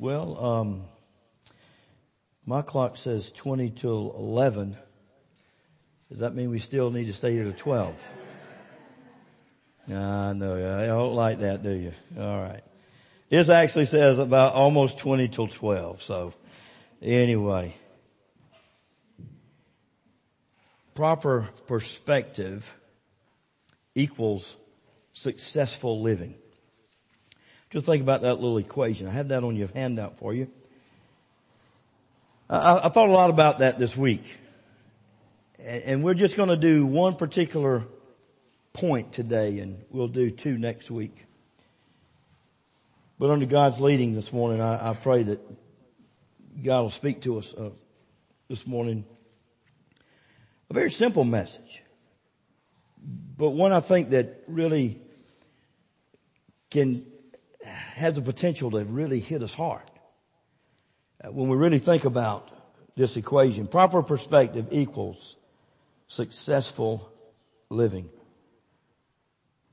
Well, um, my clock says 20 till 11. Does that mean we still need to stay here to 12? I know, I don't like that, do you? Alright. This actually says about almost 20 till 12, so anyway. Proper perspective equals successful living. Just think about that little equation. I have that on your handout for you. I, I thought a lot about that this week. And we're just going to do one particular point today and we'll do two next week. But under God's leading this morning, I, I pray that God will speak to us uh, this morning. A very simple message, but one I think that really can has the potential to really hit us hard. Uh, when we really think about this equation, proper perspective equals successful living.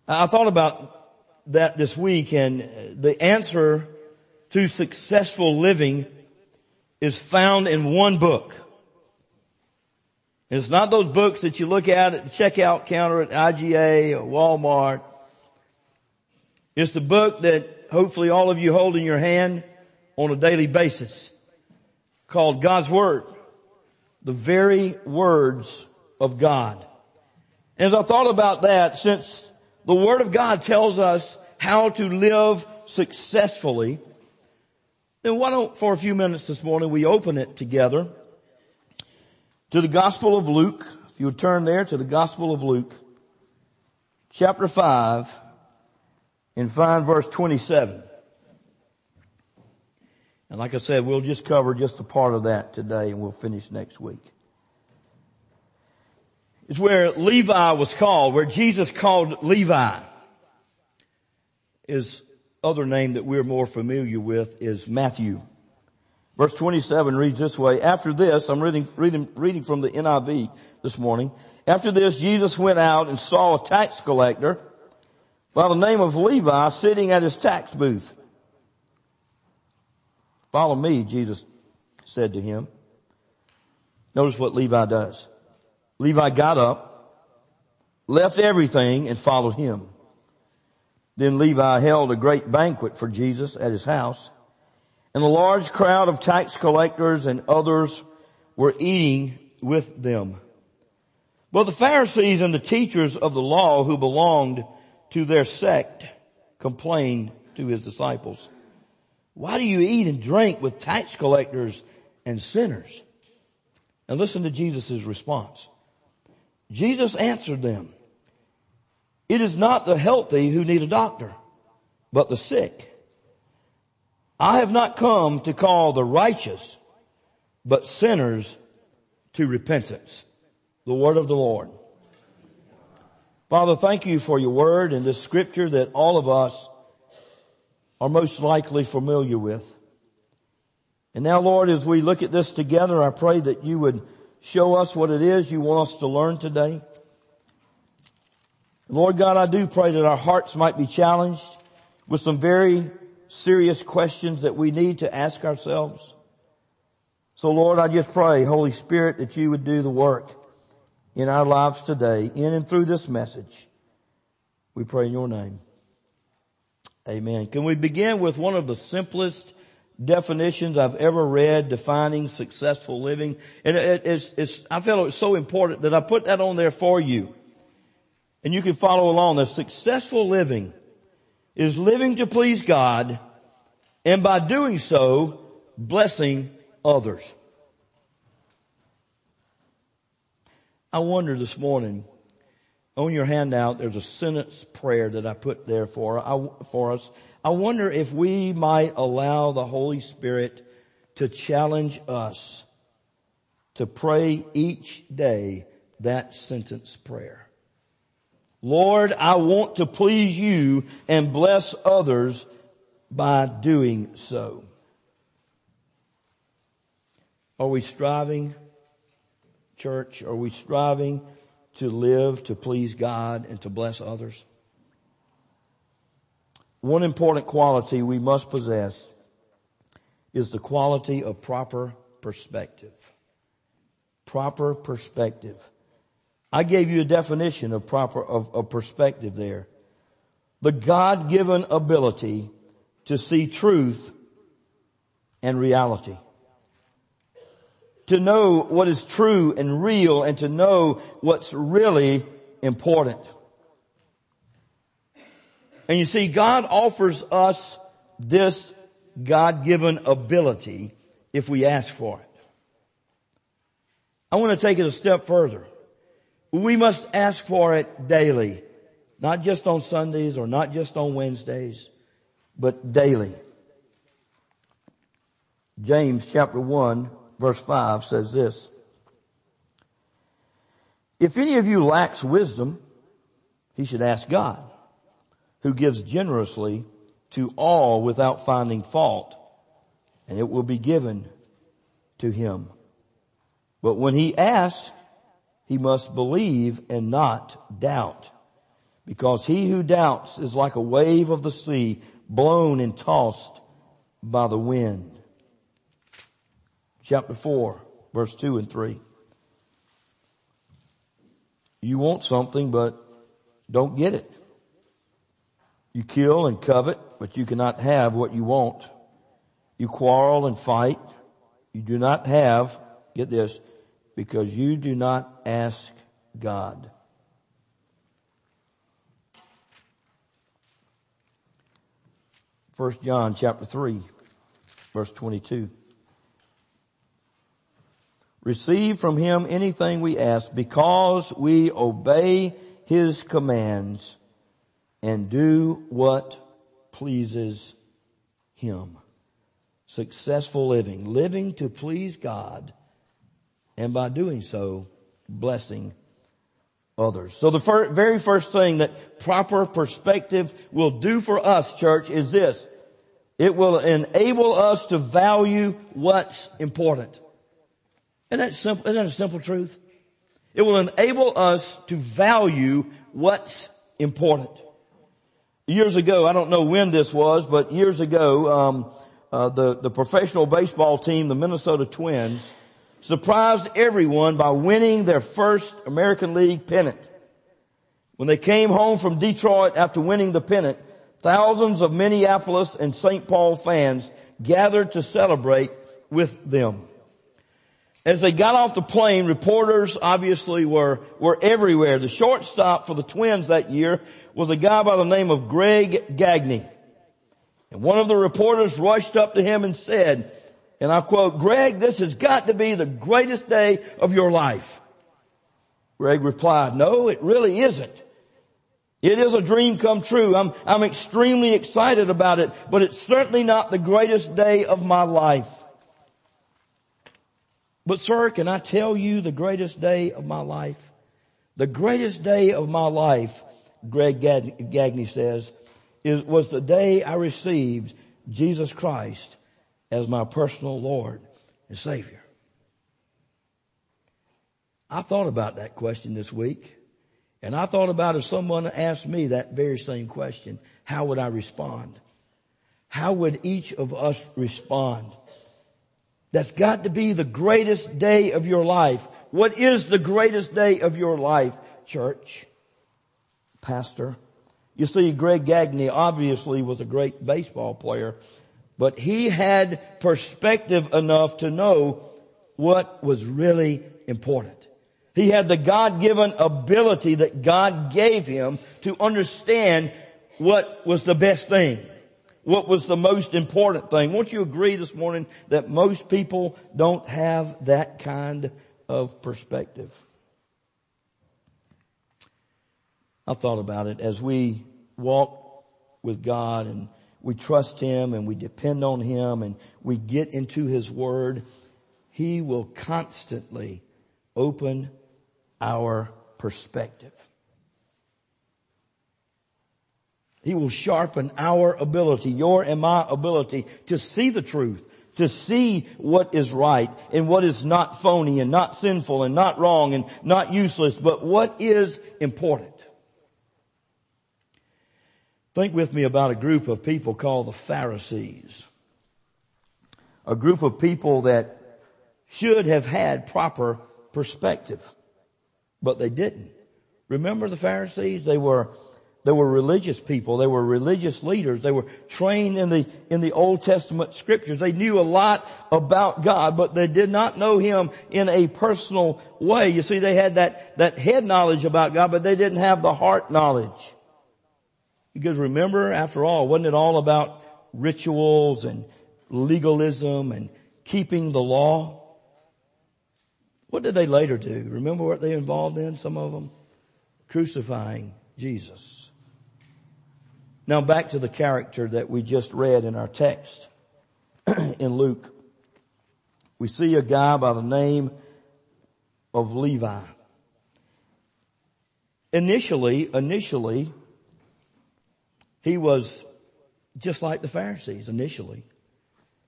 I thought about that this week and the answer to successful living is found in one book. it's not those books that you look at at the checkout counter at IGA or Walmart. It's the book that hopefully all of you hold in your hand on a daily basis called God's Word. The very words of God. As I thought about that, since the Word of God tells us how to live successfully, then why don't, for a few minutes this morning, we open it together to the Gospel of Luke. If you would turn there to the Gospel of Luke, chapter 5, and find verse 27. And like I said, we'll just cover just a part of that today and we'll finish next week. It's where Levi was called, where Jesus called Levi. His other name that we're more familiar with is Matthew. Verse 27 reads this way, after this, I'm reading, reading, reading from the NIV this morning. After this, Jesus went out and saw a tax collector by the name of Levi sitting at his tax booth. Follow me, Jesus said to him. Notice what Levi does. Levi got up, left everything and followed him. Then Levi held a great banquet for Jesus at his house and a large crowd of tax collectors and others were eating with them. But the Pharisees and the teachers of the law who belonged to their sect complained to his disciples, why do you eat and drink with tax collectors and sinners? And listen to Jesus' response. Jesus answered them, it is not the healthy who need a doctor, but the sick. I have not come to call the righteous, but sinners to repentance. The word of the Lord. Father, thank you for your word and this scripture that all of us are most likely familiar with. And now Lord, as we look at this together, I pray that you would show us what it is you want us to learn today. Lord God, I do pray that our hearts might be challenged with some very serious questions that we need to ask ourselves. So Lord, I just pray, Holy Spirit, that you would do the work in our lives today, in and through this message. We pray in your name. Amen. Can we begin with one of the simplest definitions I've ever read defining successful living? And it, it's, it's, I felt it was so important that I put that on there for you. And you can follow along. The successful living is living to please God and by doing so, blessing others. I wonder this morning, on your handout, there's a sentence prayer that I put there for, for us. I wonder if we might allow the Holy Spirit to challenge us to pray each day that sentence prayer. Lord, I want to please you and bless others by doing so. Are we striving church? Are we striving to live to please God and to bless others? One important quality we must possess is the quality of proper perspective. Proper perspective. I gave you a definition of proper, of, of perspective there. The God-given ability to see truth and reality. To know what is true and real and to know what's really important. And you see, God offers us this God-given ability if we ask for it. I want to take it a step further. We must ask for it daily, not just on Sundays or not just on Wednesdays, but daily. James chapter 1 verse 5 says this. If any of you lacks wisdom, he should ask God, who gives generously to all without finding fault, and it will be given to him. But when he asks, he must believe and not doubt, because he who doubts is like a wave of the sea blown and tossed by the wind. Chapter 4, verse 2 and 3. You want something, but don't get it. You kill and covet, but you cannot have what you want. You quarrel and fight. You do not have, get this, because you do not ask God. First John chapter 3 verse 22. Receive from him anything we ask because we obey his commands and do what pleases him. Successful living, living to please God and by doing so, blessing others. So the fir- very first thing that proper perspective will do for us, church, is this. It will enable us to value what's important. Isn't that simple? Isn't that a simple truth? It will enable us to value what's important. Years ago, I don't know when this was, but years ago, um, uh, the the professional baseball team, the Minnesota Twins, surprised everyone by winning their first American League pennant. When they came home from Detroit after winning the pennant, thousands of Minneapolis and St. Paul fans gathered to celebrate with them. As they got off the plane, reporters obviously were, were everywhere. The shortstop for the Twins that year was a guy by the name of Greg Gagne. And one of the reporters rushed up to him and said, and I quote, Greg, this has got to be the greatest day of your life. Greg replied, no, it really isn't. It is a dream come true. I'm, I'm extremely excited about it, but it's certainly not the greatest day of my life. But sir, can I tell you the greatest day of my life? The greatest day of my life, Greg Gagne says, is, was the day I received Jesus Christ as my personal Lord and Savior? I thought about that question this week. And I thought about if someone asked me that very same question, how would I respond? How would each of us respond? That's got to be the greatest day of your life. What is the greatest day of your life, church? Pastor. You see, Greg Gagne obviously was a great baseball player, but he had perspective enough to know what was really important. He had the God-given ability that God gave him to understand what was the best thing. What was the most important thing. Won't you agree this morning that most people don't have that kind of perspective? I thought about it as we walk with God and we trust Him and we depend on Him and we get into His Word, He will constantly open our perspective. He will sharpen our ability, your and my ability to see the truth, to see what is right and what is not phony and not sinful and not wrong and not useless, but what is important. Think with me about a group of people called the Pharisees. a group of people that should have had proper perspective, but they didn't. Remember the Pharisees? They were, they were religious people. They were religious leaders. They were trained in the, in the Old Testament scriptures. They knew a lot about God, but they did not know Him in a personal way. You see, they had that, that head knowledge about God, but they didn't have the heart knowledge. Because remember, after all, wasn't it all about rituals and legalism and keeping the law? What did they later do? Remember what they involved in, some of them? Crucifying Jesus. Now back to the character that we just read in our text in Luke. We see a guy by the name of Levi. Initially, initially, he was just like the Pharisees initially.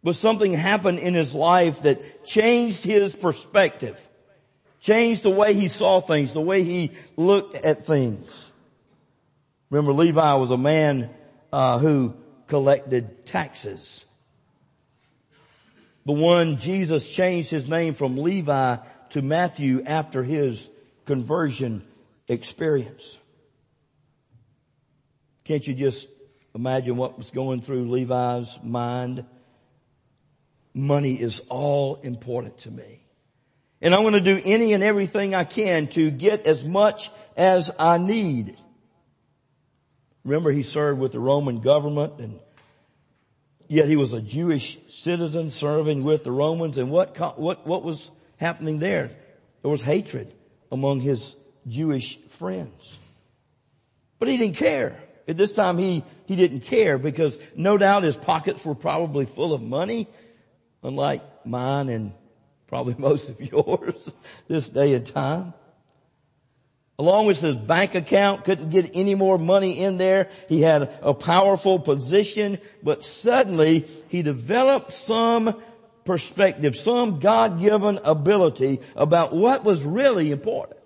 But something happened in his life that changed his perspective. Changed the way he saw things, the way he looked at things. Remember Levi was a man uh, who collected taxes. The one Jesus changed his name from Levi to Matthew after his conversion experience. Can't you just imagine what was going through Levi's mind? Money is all important to me. And I'm going to do any and everything I can to get as much as I need. Remember he served with the Roman government and yet he was a Jewish citizen serving with the Romans and what, what, what was happening there? There was hatred among his Jewish friends. But he didn't care. At this time he, he didn't care because no doubt his pockets were probably full of money, unlike mine and probably most of yours this day and time. Along with his bank account, couldn't get any more money in there. He had a powerful position, but suddenly he developed some perspective, some God-given ability about what was really important.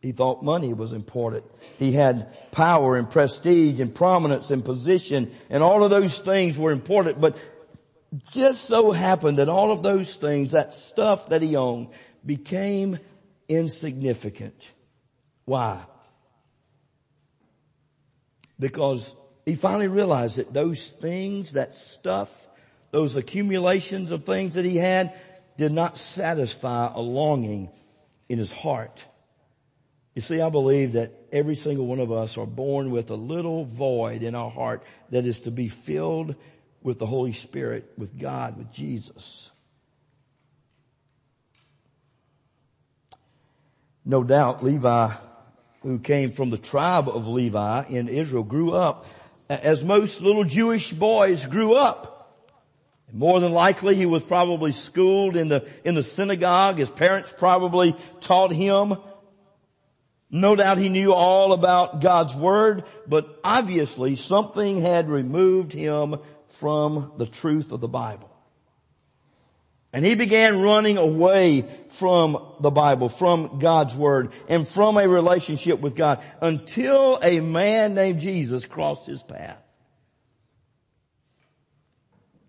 He thought money was important. He had power and prestige and prominence and position and all of those things were important, but just so happened that all of those things, that stuff that he owned, became insignificant. Why? Because he finally realized that those things, that stuff, those accumulations of things that he had did not satisfy a longing in his heart. You see, I believe that every single one of us are born with a little void in our heart that is to be filled with the Holy Spirit, with God, with Jesus. No doubt Levi, who came from the tribe of Levi in Israel, grew up as most little Jewish boys grew up. More than likely he was probably schooled in the, in the synagogue. His parents probably taught him. No doubt he knew all about God's word, but obviously something had removed him from the truth of the Bible. And he began running away from the Bible, from God's Word, and from a relationship with God until a man named Jesus crossed his path.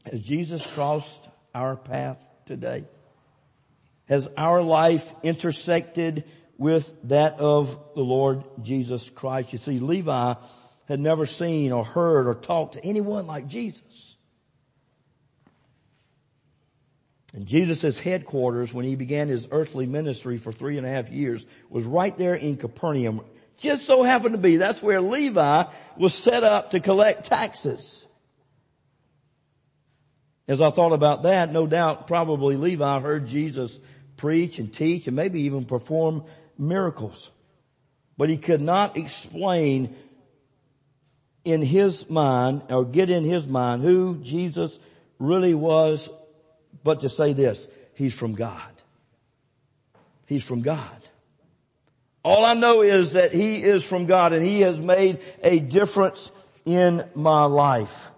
Has Jesus crossed our path today? Has our life intersected with that of the Lord Jesus Christ? You see, Levi had never seen or heard or talked to anyone like Jesus. And Jesus' headquarters when he began his earthly ministry for three and a half years was right there in Capernaum. Just so happened to be, that's where Levi was set up to collect taxes. As I thought about that, no doubt probably Levi heard Jesus preach and teach and maybe even perform miracles. But he could not explain in his mind or get in his mind who Jesus really was, but to say this, he's from God. He's from God. All I know is that he is from God and he has made a difference in my life.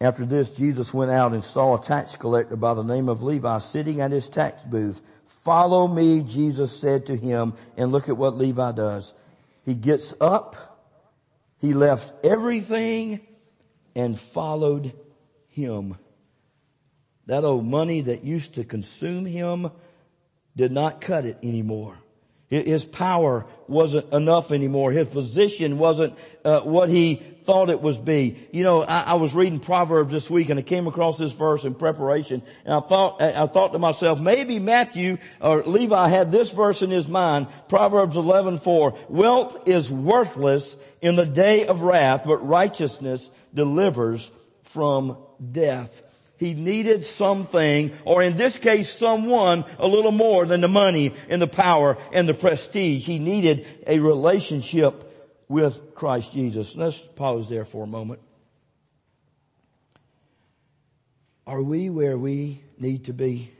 After this, Jesus went out and saw a tax collector by the name of Levi sitting at his tax booth. Follow me, Jesus said to him, and look at what Levi does. He gets up, he left everything and followed him. That old money that used to consume him did not cut it anymore. His power wasn't enough anymore. His position wasn't uh, what he thought it was be. You know, I, I, was reading Proverbs this week and I came across this verse in preparation and I thought, I thought to myself, maybe Matthew or Levi had this verse in his mind, Proverbs 11:4. Wealth is worthless in the day of wrath, but righteousness delivers from death. He needed something, or in this case someone, a little more than the money and the power and the prestige. He needed a relationship with Christ Jesus. Let's pause there for a moment. Are we where we need to be?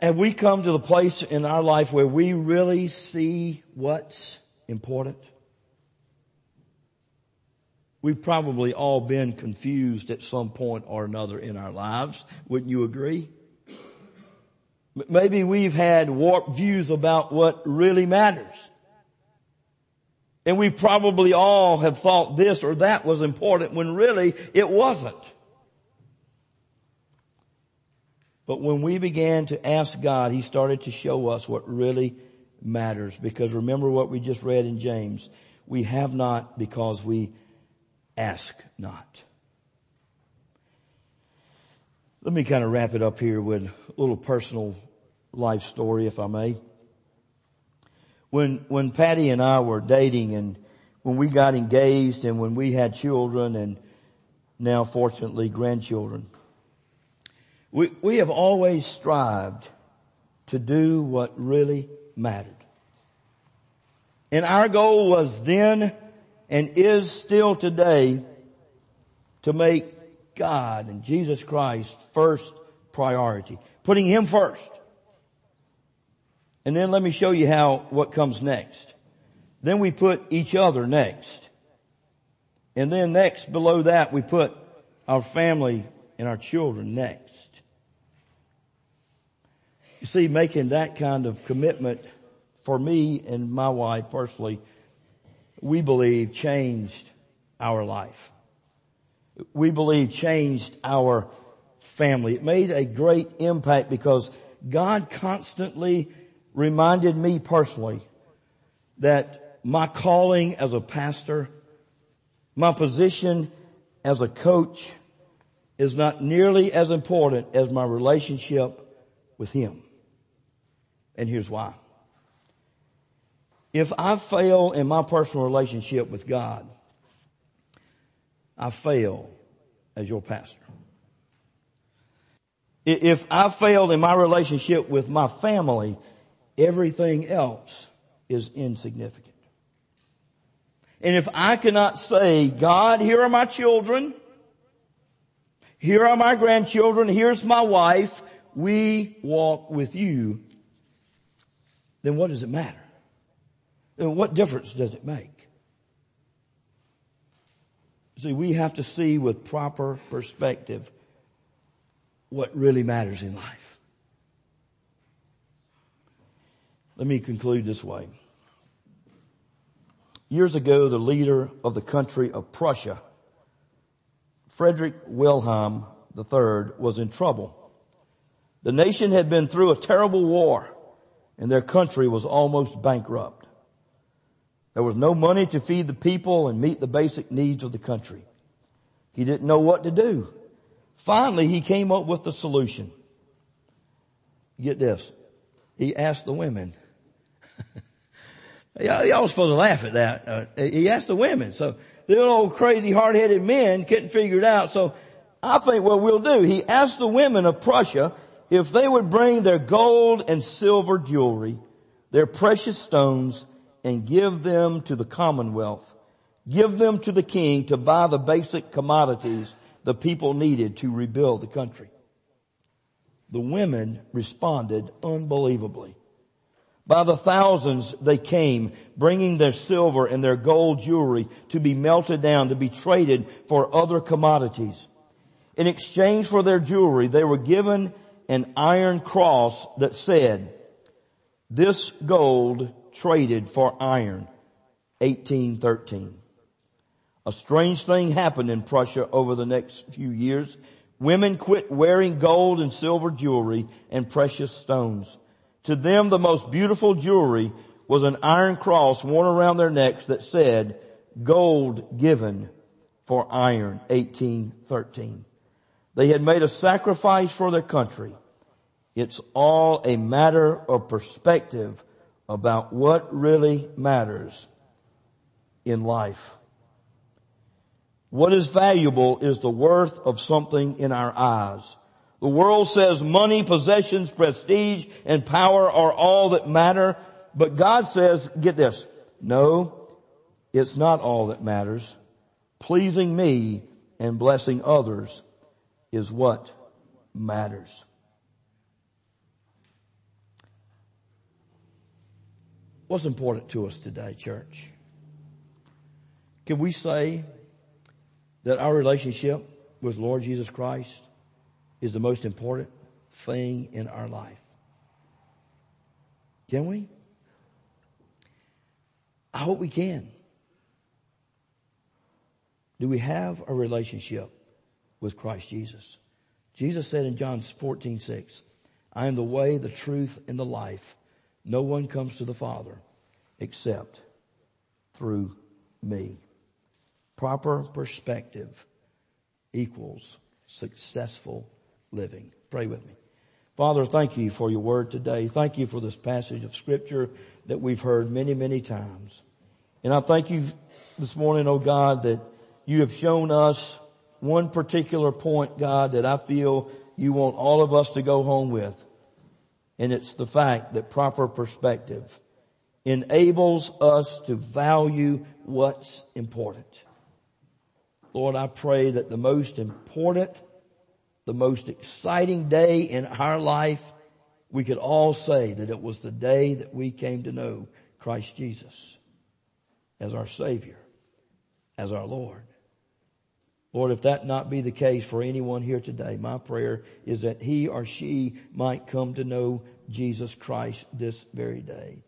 Have we come to the place in our life where we really see what's important? We've probably all been confused at some point or another in our lives. Wouldn't you agree? Maybe we've had warped views about what really matters. And we probably all have thought this or that was important when really it wasn't. But when we began to ask God, He started to show us what really matters. Because remember what we just read in James. We have not because we ask not. Let me kind of wrap it up here with a little personal life story, if I may. When, when Patty and I were dating and when we got engaged and when we had children and now fortunately grandchildren, we, we have always strived to do what really mattered. And our goal was then and is still today to make God and Jesus Christ first priority. Putting Him first. And then let me show you how, what comes next. Then we put each other next. And then next below that we put our family and our children next. You see, making that kind of commitment for me and my wife personally we believe changed our life. We believe changed our family. It made a great impact because God constantly reminded me personally that my calling as a pastor, my position as a coach is not nearly as important as my relationship with Him. And here's why. If I fail in my personal relationship with God, I fail as your pastor. If I fail in my relationship with my family, everything else is insignificant. And if I cannot say, God, here are my children, here are my grandchildren, here's my wife, we walk with you, then what does it matter? And what difference does it make? See, we have to see with proper perspective what really matters in life. Let me conclude this way. Years ago, the leader of the country of Prussia, Frederick Wilhelm III, was in trouble. The nation had been through a terrible war and their country was almost bankrupt. There was no money to feed the people and meet the basic needs of the country. He didn't know what to do. Finally, he came up with the solution. Get this. He asked the women. y'all, y'all supposed to laugh at that. Uh, he asked the women. So the old crazy hard-headed men couldn't figure it out. So I think what we'll do, he asked the women of Prussia if they would bring their gold and silver jewelry, their precious stones, and give them to the commonwealth. Give them to the king to buy the basic commodities the people needed to rebuild the country. The women responded unbelievably. By the thousands they came, bringing their silver and their gold jewelry to be melted down, to be traded for other commodities. In exchange for their jewelry, they were given an iron cross that said, this gold traded for iron. 1813. A strange thing happened in Prussia over the next few years. Women quit wearing gold and silver jewelry and precious stones. To them, the most beautiful jewelry was an iron cross worn around their necks that said, gold given for iron, 1813. They had made a sacrifice for their country. It's all a matter of perspective about what really matters in life. What is valuable is the worth of something in our eyes. The world says money, possessions, prestige, and power are all that matter. But God says, get this, no, it's not all that matters. Pleasing me and blessing others is what matters. What's important to us today, church? Can we say that our relationship with Lord Jesus Christ is the most important thing in our life. Can we? I hope we can. Do we have a relationship with Christ Jesus? Jesus said in John 14, 6, I am the way, the truth, and the life. No one comes to the Father except through me. Proper perspective equals successful living. Pray with me. Father, thank you for your word today. Thank you for this passage of scripture that we've heard many, many times. And I thank you this morning, oh God, that you have shown us one particular point, God, that I feel you want all of us to go home with. And it's the fact that proper perspective enables us to value what's important. Lord, I pray that the most important the most exciting day in our life, we could all say that it was the day that we came to know Christ Jesus as our Savior, as our Lord. Lord, if that not be the case for anyone here today, my prayer is that he or she might come to know Jesus Christ this very day.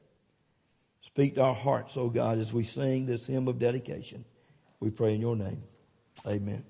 Speak to our hearts, O oh God, as we sing this hymn of dedication. We pray in your name. Amen.